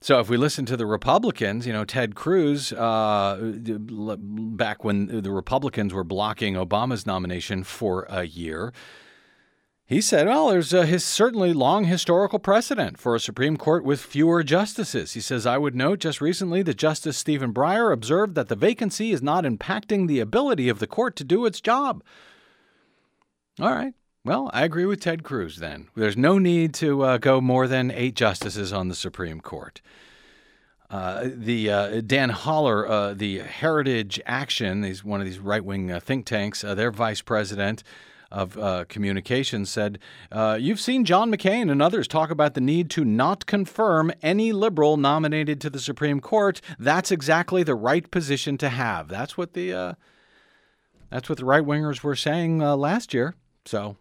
So if we listen to the Republicans, you know, Ted Cruz, uh, back when the Republicans were blocking Obama's nomination for a year, he said, well, there's a his certainly long historical precedent for a Supreme Court with fewer justices. He says, I would note just recently that Justice Stephen Breyer observed that the vacancy is not impacting the ability of the court to do its job. All right. Well, I agree with Ted Cruz then. There's no need to uh, go more than eight justices on the Supreme Court. Uh, the uh, Dan Holler, uh, the Heritage Action, he's one of these right wing uh, think tanks, uh, their vice president, of uh, Communications said, uh, You've seen John McCain and others talk about the need to not confirm any liberal nominated to the Supreme Court. That's exactly the right position to have. That's what the uh, that's what the right wingers were saying uh, last year. So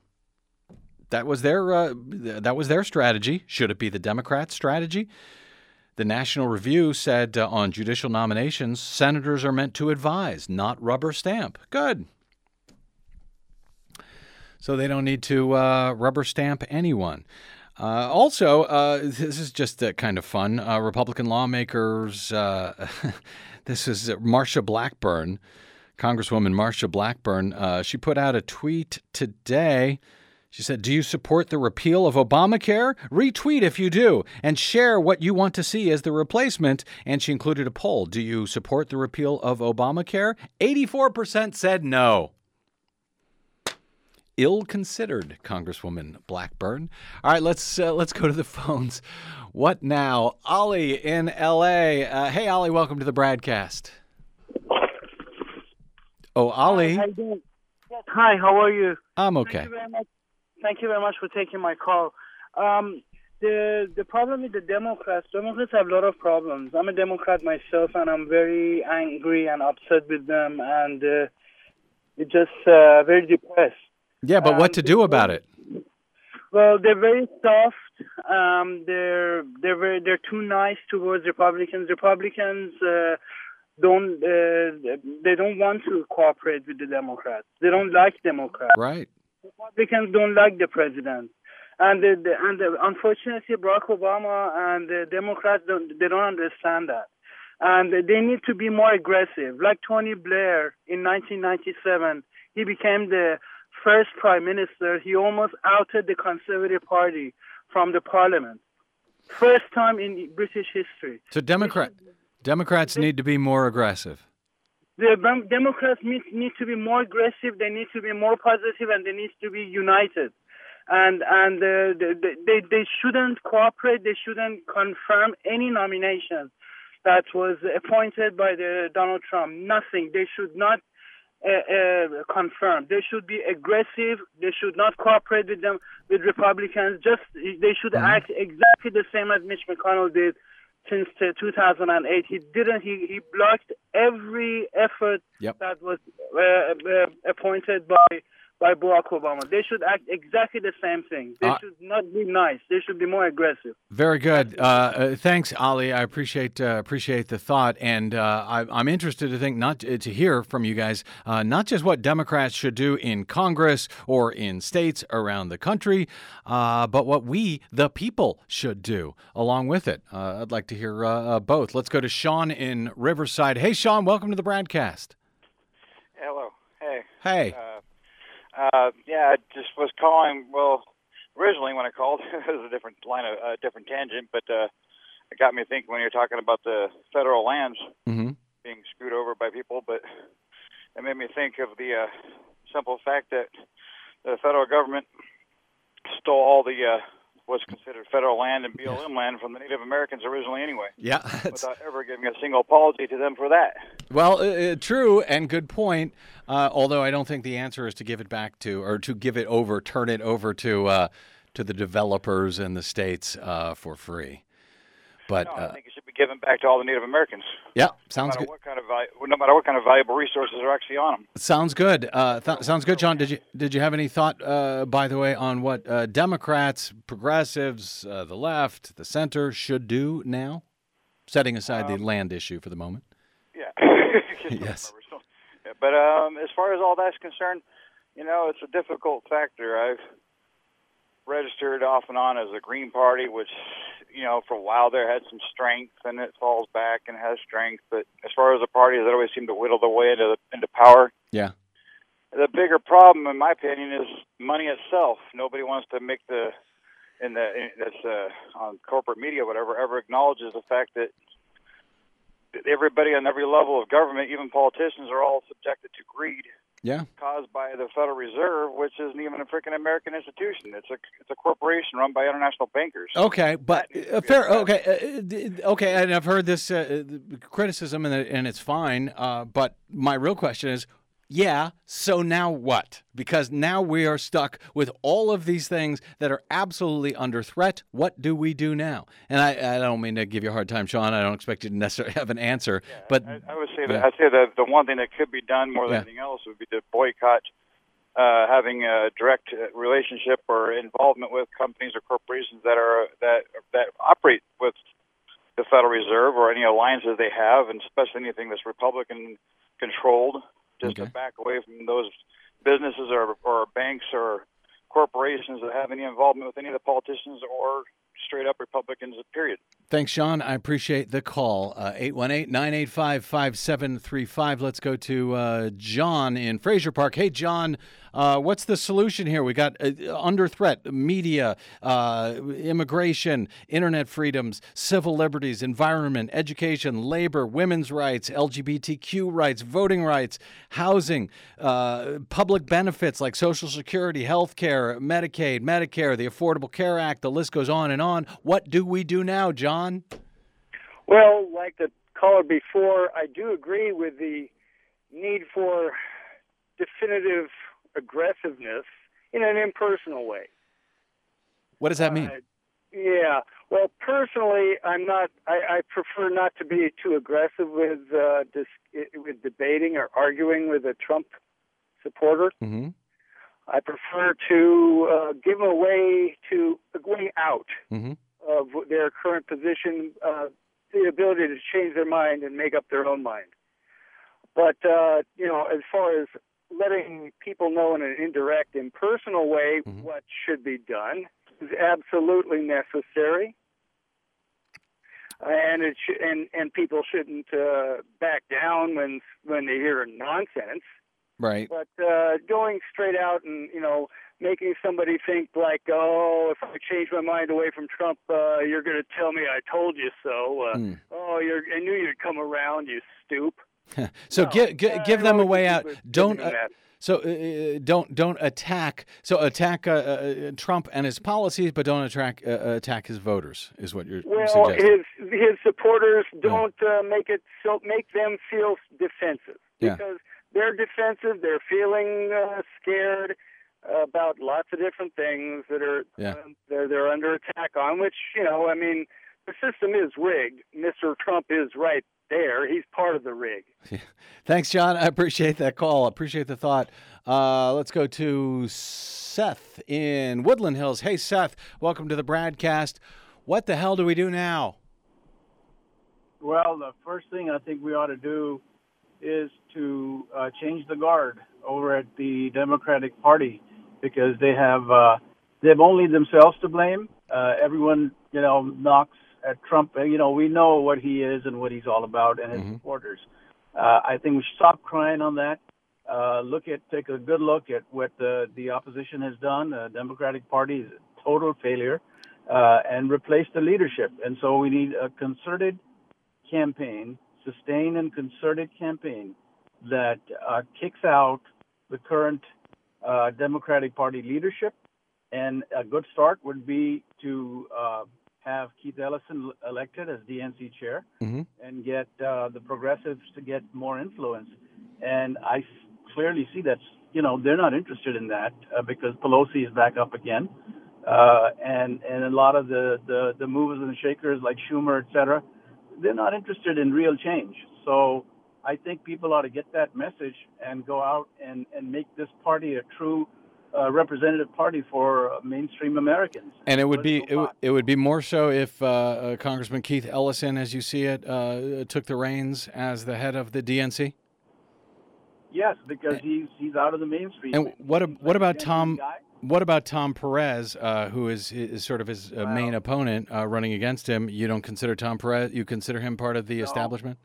that was their uh, that was their strategy. Should it be the Democrats' strategy? The National Review said uh, on judicial nominations, senators are meant to advise, not rubber stamp. Good so they don't need to uh, rubber stamp anyone. Uh, also, uh, this is just uh, kind of fun. Uh, Republican lawmakers, uh, this is Marsha Blackburn, Congresswoman Marsha Blackburn. she put out a tweet today. She said, Do you support the repeal of Obamacare? Retweet if you do, and share what you want to see as the replacement. And she included a poll Do you support the repeal of Obamacare? 84% said no ill considered, Congresswoman Blackburn. All right, let's uh, let's go to the phones. What now? Ollie in L.A. Uh, hey, Ollie, welcome to the BradCast. Oh, Ollie. Hi, how yes, hi, how are you? I'm okay. Thank you very much, Thank you very much for taking my call. Um, the the problem with the Democrats, Democrats have a lot of problems. I'm a Democrat myself, and I'm very angry and upset with them, and uh, just uh, very depressed. Yeah, but um, what to do about it? Well, they're very soft. Um, they're they're very, they're too nice towards Republicans. Republicans uh, don't uh, they don't want to cooperate with the Democrats. They don't like Democrats. Right. Republicans don't like the president, and the, the, and the, unfortunately, Barack Obama and the Democrats don't they don't understand that, and they need to be more aggressive. Like Tony Blair in 1997, he became the first prime minister, he almost outed the Conservative Party from the parliament. First time in British history. So Democrat, Democrats need to be more aggressive. The Democrats need, need to be more aggressive. They need to be more positive, and they need to be united. And and uh, they they shouldn't cooperate. They shouldn't confirm any nomination that was appointed by the Donald Trump. Nothing. They should not uh, uh, confirmed. They should be aggressive. They should not cooperate with them with Republicans. Just they should mm-hmm. act exactly the same as Mitch McConnell did since 2008. He didn't. He he blocked every effort yep. that was uh, uh appointed by by Barack Obama. They should act exactly the same thing. They uh, should not be nice. They should be more aggressive. Very good. Uh, uh, thanks, Ali. I appreciate uh, appreciate the thought, and uh, I, am interested to think not to, to hear from you guys uh, not just what Democrats should do in Congress or in states around the country, but what we, the people, should do along with it. I'd like to hear both. Let's go to Sean in Riverside. Hey, Sean, welcome to the BradCast. Hello. Hey. Hey. Uh, yeah, I just was calling. Well, originally when I called, it was a different line of uh, different tangent, but uh, it got me thinking when you're talking about the federal lands hmm being screwed over by people, but it made me think of the uh, simple fact that the federal government stole all the uh, what's considered federal land and BLM land from the Native Americans originally, anyway, Yeah. without ever giving a single apology to them for that. Well, uh, uh, true and good point. Uh, although I don't think the answer is to give it back to or to give it over, turn it over to uh, to the developers in the states uh, for free. But No, uh, I think it should be given back to all the Native Americans, yeah, sounds matter good. what kind of no matter what kind of valuable resources are actually on them. Sounds good. Uh, th- sounds good, John. Did you did you have any thought, uh, by the way, on what uh, Democrats, progressives, uh, the left, the center should do now, setting aside the land issue for the moment? Yeah. Yes. But um, as far as all that's concerned, you know, it's a difficult factor. I've registered off and on as a Green Party, which, you know, for a while there had some strength, and it falls back and has strength. But as far as the parties that always seem to whittle their way into the, into power, Yeah. the bigger problem, in my opinion, is money itself. Nobody wants to make the in the in, that's uh, on corporate media, whatever, ever acknowledges the fact that that everybody on every level of government, even politicians, are all subjected to greed Yeah. caused by the Federal Reserve, which isn't even a freaking American institution. It's a it's a corporation run by international bankers. Okay, but uh, fair. Okay, uh, okay, and I've heard this uh, uh, criticism, and, and it's fine. Uh, but my real question is, yeah. So now what? Because now we are stuck with all of these things that are absolutely under threat. What do we do now? And I, I don't mean to give you a hard time, Sean. I don't expect you to necessarily have an answer. but I, I would say that Yeah. I'd say that the one thing that could be done more than Yeah. anything else would be to boycott uh, having a direct uh, relationship or involvement with companies or corporations that are that that operate with the Federal Reserve or any alliances they have, and especially anything that's Republican controlled, just Okay. to back away from those businesses or, or banks or corporations that have any involvement with any of the politicians or straight up Republicans. Period. Thanks, Sean. I appreciate the call. Uh, 818 985 5735. Let's go to uh, John in Frazier Park. Hey, John, uh, what's the solution here? We got uh, under threat media, uh, immigration, internet freedoms, civil liberties, environment, education, labor, women's rights, LGBTQ rights, voting rights, housing, uh, public benefits like Social Security, health care, Medicaid, Medicare, the Affordable Care Act. The list goes on and on. What do we do now, John? Well, like the caller before, I do agree with the need for definitive aggressiveness in an impersonal way. What does that mean? Uh, yeah. Well, personally, I'm not. I, I prefer not to be too aggressive with uh, dis, with debating or arguing with a Trump supporter. hmm I prefer to uh, give them a way to a way out hmm of their current position, uh, the ability to change their mind and make up their own mind. But uh, you know, as far as letting people know in an indirect, impersonal way Mhm. what should be done is absolutely necessary. And it sh- and and people shouldn't uh, back down when when they hear nonsense. Right. But uh, going straight out and you know making somebody think like, oh, if I change my mind away from Trump, uh, you're going to tell me I told you so. Uh, Mm. Oh, you're I knew you'd come around, you stoop. So No, gi- gi- I give them a way out. Don't uh, so uh, don't don't attack. So attack uh, uh, Trump and his policies, but don't attack uh, attack his voters. Is what you're Well, suggesting? his his supporters don't uh, make it so make them feel defensive Yeah. because they're defensive. They're feeling uh, scared about lots of different things that are Yeah. um, they're they're under attack on. Which you know, I mean, the system is rigged. Mr. Trump is right there. He's part of the rig. Thanks, John. I appreciate that call. I appreciate the thought. Uh, let's go to Seth in Woodland Hills. Hey, Seth, welcome to the BradCast. What the hell do we do now? Well, the first thing I think we ought to do is to uh, change the guard over at the Democratic Party because they have uh, they have only themselves to blame. Uh, everyone, you know, knocks at Trump. Uh, You know, we know what he is and what he's all about and his Mhm. supporters. Uh, I think we should stop crying on that. Uh, look at take a good look at what the the opposition has done. The Democratic Party is a total failure. uh, and replace the leadership. And so we need a concerted campaign, sustained and concerted campaign that uh, kicks out the current uh, Democratic Party leadership. And a good start would be to uh, have Keith Ellison elected as DNC chair Mhm. and get uh, the progressives to get more influence. And I s- clearly see that, you know, they're not interested in that uh, because Pelosi is back up again. Uh, and, and a lot of the, the, the movers and shakers like Schumer, et cetera, they're not interested in real change. So I think people ought to get that message and go out and, and make this party a true uh, representative party for uh, mainstream Americans. And it would be it, would- it would be more so if uh, uh, Congressman Keith Ellison, as you see it, uh, took the reins as the head of the DNC. Yes, because he's he's out of the mainstream. And what ab- what about Tom? guy. What about Tom Perez, uh, who is is sort of his uh, main opponent uh, running against him? You don't consider Tom Perez? You consider him part of the establishment?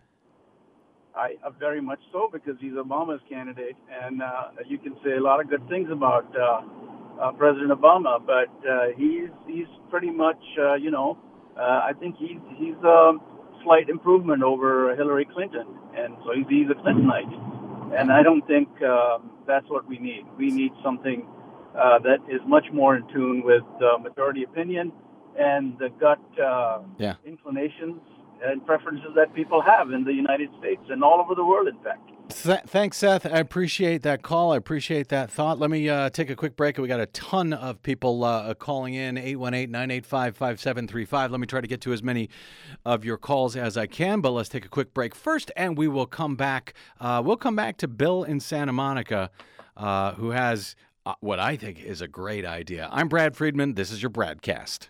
I uh, very much so because he's Obama's candidate, and uh, you can say a lot of good things about uh, uh, President Obama, but uh, he's he's pretty much uh, you know uh, I think he's he's a slight improvement over Hillary Clinton, and so he's, he's a Clintonite, and I don't think um, that's what we need. We need something uh, that is much more in tune with uh, majority opinion and the gut uh, Yeah. inclinations and preferences that people have in the United States and all over the world, in fact. Th- thanks, Seth. I appreciate that call. I appreciate that thought. Let me uh, take a quick break. We got a ton of people uh, calling in 818 985 5735. Let me try to get to as many of your calls as I can, but let's take a quick break first, and we will come back. Uh, we'll come back to Bill in Santa Monica, uh, who has uh, what I think is a great idea. I'm Brad Friedman. This is your Bradcast.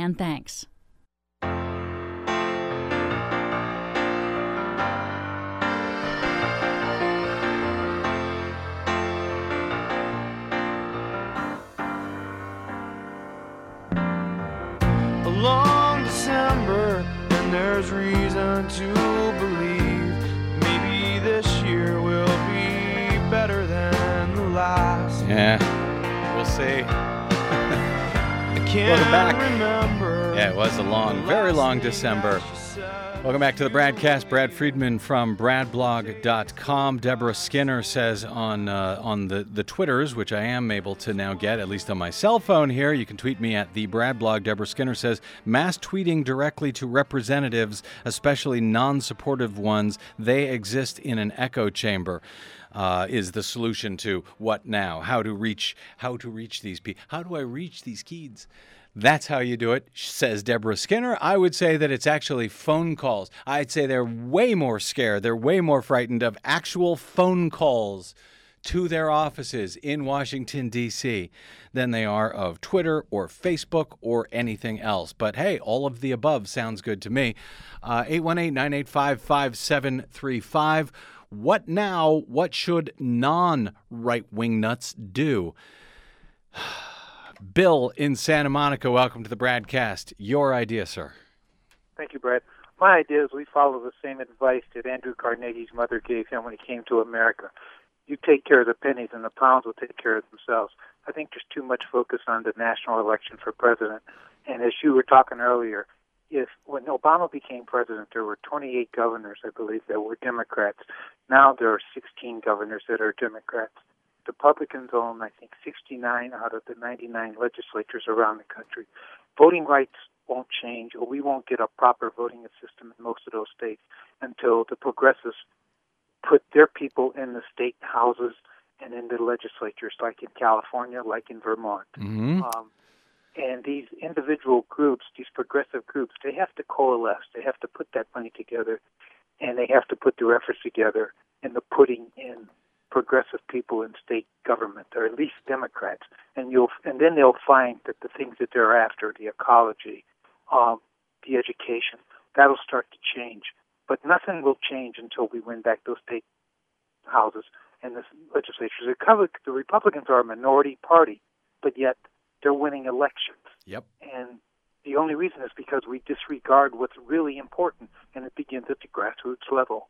And thanks. a long December, and there's reason to believe maybe this year will be better than the last. Yeah, we'll see. I can't Welcome back. remember. Yeah, it was a long, very long December. Welcome back to the BradCast. Brad Friedman from bradblog.com. Deborah Skinner says on uh, on the, the Twitters, which I am able to now get, at least on my cell phone here, you can tweet me at the Bradblog. Deborah Skinner says, mass tweeting directly to representatives, especially non supportive ones, they exist in an echo chamber. Uh, is the solution to what now? How to reach how to reach these people? How do I reach these kids? That's how you do it, says Deborah Skinner. I would say that it's actually phone calls. I'd say they're way more scared, they're way more frightened of actual phone calls to their offices in Washington, D.C., than they are of Twitter or Facebook or anything else. But hey, all of the above sounds good to me. Uh, 818 985 5735. What now? What should non right wing nuts do? Bill in Santa Monica, welcome to the BradCast. Your idea, sir. Thank you, Brad. My idea is we follow the same advice that Andrew Carnegie's mother gave him when he came to America. You take care of the pennies, and the pounds will take care of themselves. I think there's too much focus on the national election for president. And as you were talking earlier, if when Obama became president, there were 28 governors, I believe, that were Democrats. Now there are 16 governors that are Democrats. Republicans own, I think, 69 out of the 99 legislatures around the country. Voting rights won't change, or we won't get a proper voting system in most of those states until the progressives put their people in the state houses and in the legislatures, like in California, like in Vermont. Mm-hmm. Um, and these individual groups, these progressive groups, they have to coalesce. They have to put that money together, and they have to put their efforts together in the putting in progressive people in state government, or at least Democrats, and you'll and then they'll find that the things that they're after, the ecology, um, the education, that'll start to change. But nothing will change until we win back those state houses and the legislatures. The Republicans are a minority party, but yet they're winning elections. Yep. And the only reason is because we disregard what's really important, and it begins at the grassroots level.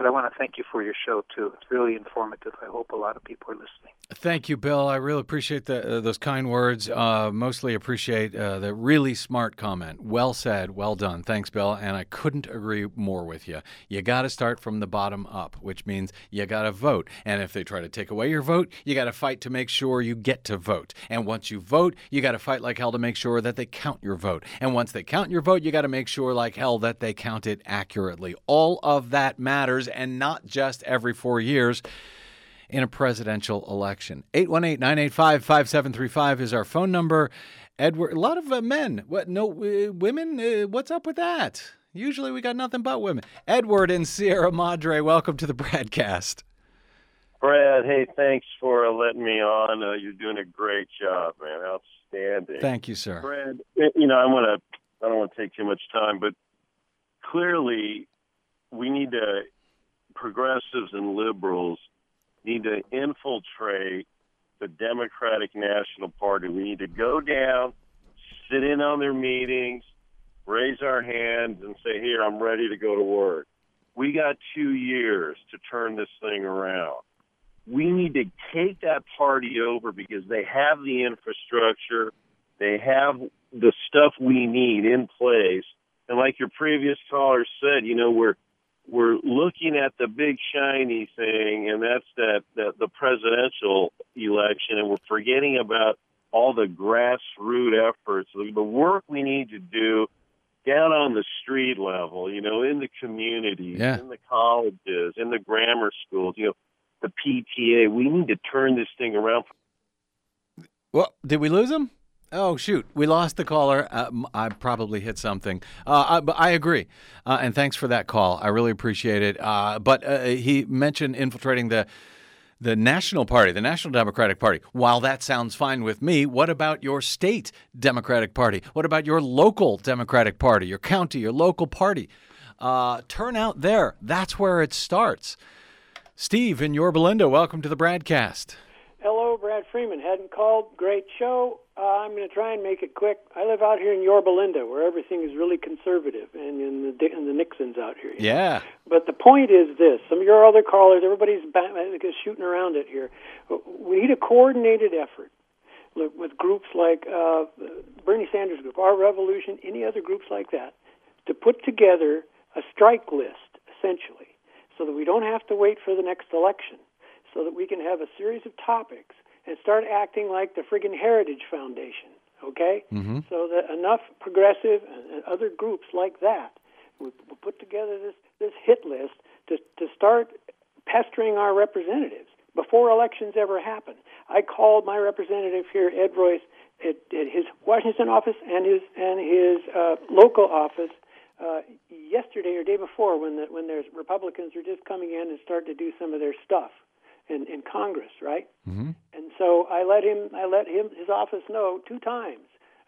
But I want to thank you for your show too. It's really informative. I hope a lot of people are listening. Thank you, Bill. I really appreciate the, uh, those kind words. Uh, mostly appreciate uh, the really smart comment. Well said. Well done. Thanks, Bill. And I couldn't agree more with you. You got to start from the bottom up, which means you got to vote. And if they try to take away your vote, you got to fight to make sure you get to vote. And once you vote, you got to fight like hell to make sure that they count your vote. And once they count your vote, you got to make sure like hell that they count it accurately. All of that matters, and not just every four years in a presidential election. 818 985 5735 is our phone number. Edward, a lot of uh, men. What? No uh, women? Uh, what's up with that? Usually we got nothing but women. Edward and Sierra Madre, welcome to the BradCast. Brad, hey, thanks for letting me on. Uh, you're doing a great job, man. Outstanding. Thank you, sir. Brad, you know, I want to. I don't want to take too much time, but clearly, we need to progressives and liberals need to infiltrate the Democratic National Party. We need to go down, sit in on their meetings, raise our hands, and say, Here, I'm ready to go to work. We got two years to turn this thing around. We need to take that party over because they have the infrastructure, they have the stuff we need in place. And like your previous caller said, you know, we're we're looking at the big shiny thing, and that's that, that the presidential election, and we're forgetting about all the grassroots efforts, the work we need to do down on the street level, you know, in the communities, yeah. in the colleges, in the grammar schools, you know, the PTA. We need to turn this thing around. Well, did we lose him? Oh shoot, we lost the caller. Uh, I probably hit something, uh, I, I agree, uh, and thanks for that call. I really appreciate it. Uh, but uh, he mentioned infiltrating the the National Party, the National Democratic Party. While that sounds fine with me, what about your state Democratic Party? What about your local Democratic Party, your county, your local party? Uh, turn out there. That's where it starts. Steve in Yorba Linda, welcome to the BradCast. Hello, Brad Freeman. Hadn't called. Great show. Uh, I'm going to try and make it quick. I live out here in Yorba Linda, where everything is really conservative, and in the and the Nixons out here. Yeah. But the point is this: some of your other callers, everybody's shooting around it here. We need a coordinated effort with groups like uh, Bernie Sanders Group, Our Revolution, any other groups like that, to put together a strike list, essentially, so that we don't have to wait for the next election, so that we can have a series of topics and start acting like the friggin' Heritage Foundation, okay? Mm-hmm. So that enough progressive and other groups like that will put together this, this hit list to, to start pestering our representatives before elections ever happen. I called my representative here, Ed Royce, at, at his Washington office and his and his uh, local office uh, yesterday or day before when the, when there's Republicans are just coming in and starting to do some of their stuff in, in Congress, right? Mm-hmm. And so I let him I let him his office know two times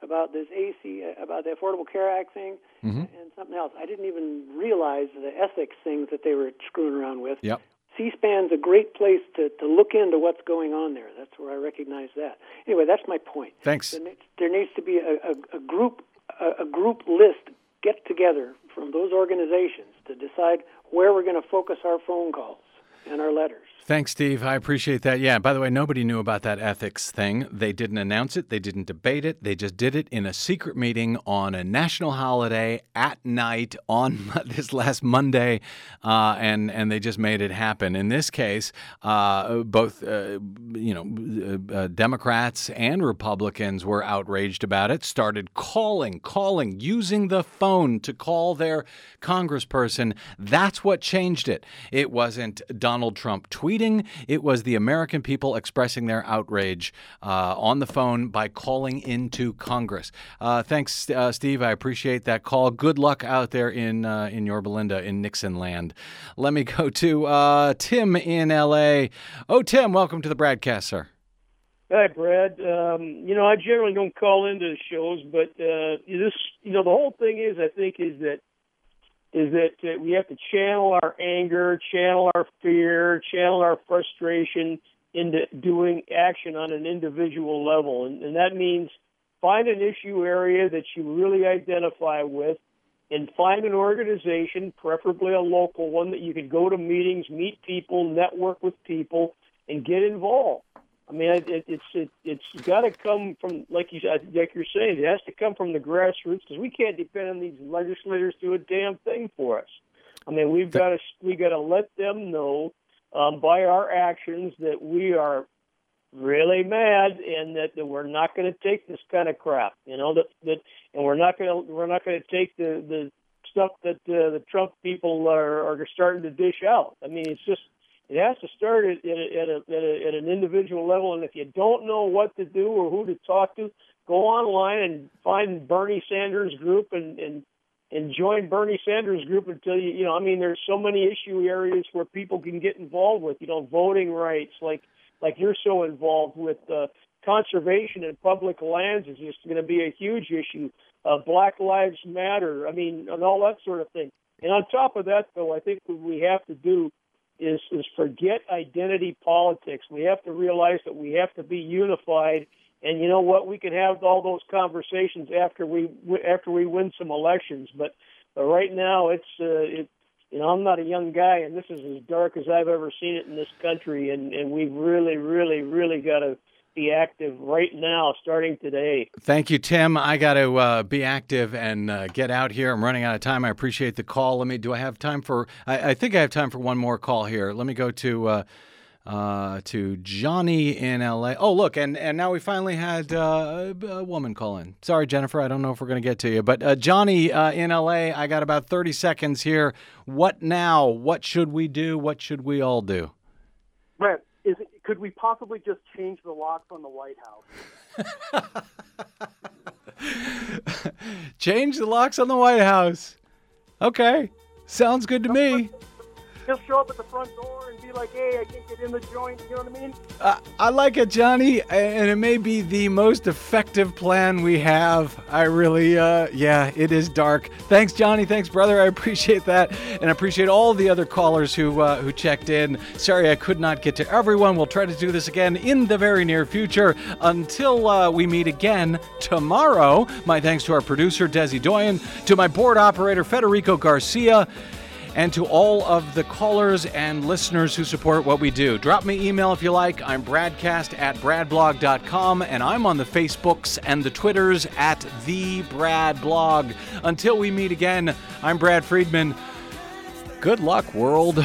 about this AC about the Affordable Care Act thing mm-hmm. and something else. I didn't even realize the ethics things that they were screwing around with. Yep. C-SPAN's a great place to, to look into what's going on there. That's where I recognize that. Anyway, that's my point. Thanks. There needs, there needs to be a, a, a group a, a group list get together from those organizations to decide where we're going to focus our phone calls and our letters. Thanks, Steve. I appreciate that. Yeah, by the way, nobody knew about that ethics thing. They didn't announce it, they didn't debate it. They just did it in a secret meeting on a national holiday at night on this last Monday, uh, and, and they just made it happen. In this case, uh, both uh, you know uh, uh, Democrats and Republicans were outraged about it, started calling, calling, using the phone to call their congressperson. That's what changed it. It wasn't Donald Trump tweeting tweeting. It was the American people expressing their outrage uh, on the phone by calling into Congress. Uh, thanks, uh, Steve. I appreciate that call. Good luck out there in uh, in Yorba Linda in Nixon land. Let me go to uh, Tim in L.A. Oh, Tim, welcome to the BradCast, sir. Hi, Brad. Um, you know, I generally don't call into the shows, but uh, this, you know, the whole thing is, I think, is that is that uh, we have to channel our anger, channel our fear, channel our frustration into doing action on an individual level, and, and that means find an issue area that you really identify with, and find an organization, preferably a local one, that you can go to meetings, meet people, network with people, and get involved. I mean, it, it's it, it's got to come from like you like you're saying. It has to come from the grassroots because we can't depend on these legislators to do a damn thing for us. I mean, we've got to we got to let them know um, by our actions that we are really mad and that, that we're not going to take this kind of crap. You know that that and we're not going to we're not going to take the the stuff that uh, the Trump people are, are starting to dish out. I mean, it's just it has to start at, at, a, at, a, at, an individual level, and if you don't know what to do or who to talk to, go online and find Bernie Sanders group and and and join Bernie Sanders group until you you know I mean there's so many issue areas where people can get involved with you know voting rights like like you're so involved with uh, conservation and public lands is just going to be a huge issue. Uh, Black Lives Matter, I mean, and all that sort of thing. And on top of that, though, I think what we have to do is is forget identity politics. We have to realize that we have to be unified. And you know what? We can have all those conversations after we after we win some elections. But, but right now, it's uh, it, you know I'm not a young guy, and this is as dark as I've ever seen it in this country. And and we've really, really, really got to be active right now, starting today. Thank you, Tim. I got to uh, be active and uh, get out here. I'm running out of time. I appreciate the call. Let me. Do I have time for? I, I think I have time for one more call here. Let me go to. Uh, uh, to Johnny in LA. Oh, look, and, and now we finally had uh, a woman call in. Sorry, Jennifer, I don't know if we're going to get to you, but uh, Johnny uh, in LA, I got about 30 seconds here. What now? What should we do? What should we all do? Brett, is it, could we possibly just change the locks on the White House? change the locks on the White House. Okay, sounds good to me. He'll show up at the front door like, "Hey, I can't get in the joint." You know what I mean? Uh, I like it, Johnny, and it may be the most effective plan we have. I really, uh, yeah, it is dark. Thanks, Johnny. Thanks, brother. I appreciate that, and I appreciate all the other callers who uh, who checked in. Sorry, I could not get to everyone. We'll try to do this again in the very near future. Until uh, we meet again tomorrow. My thanks to our producer Desi Doyen, to my board operator Federico Garcia and to all of the callers and listeners who support what we do. Drop me email if you like. I'm bradcast at bradblog.com, and I'm on the Facebooks and the Twitters at the Brad Blog. Until we meet again, I'm Brad Friedman. Good luck, world.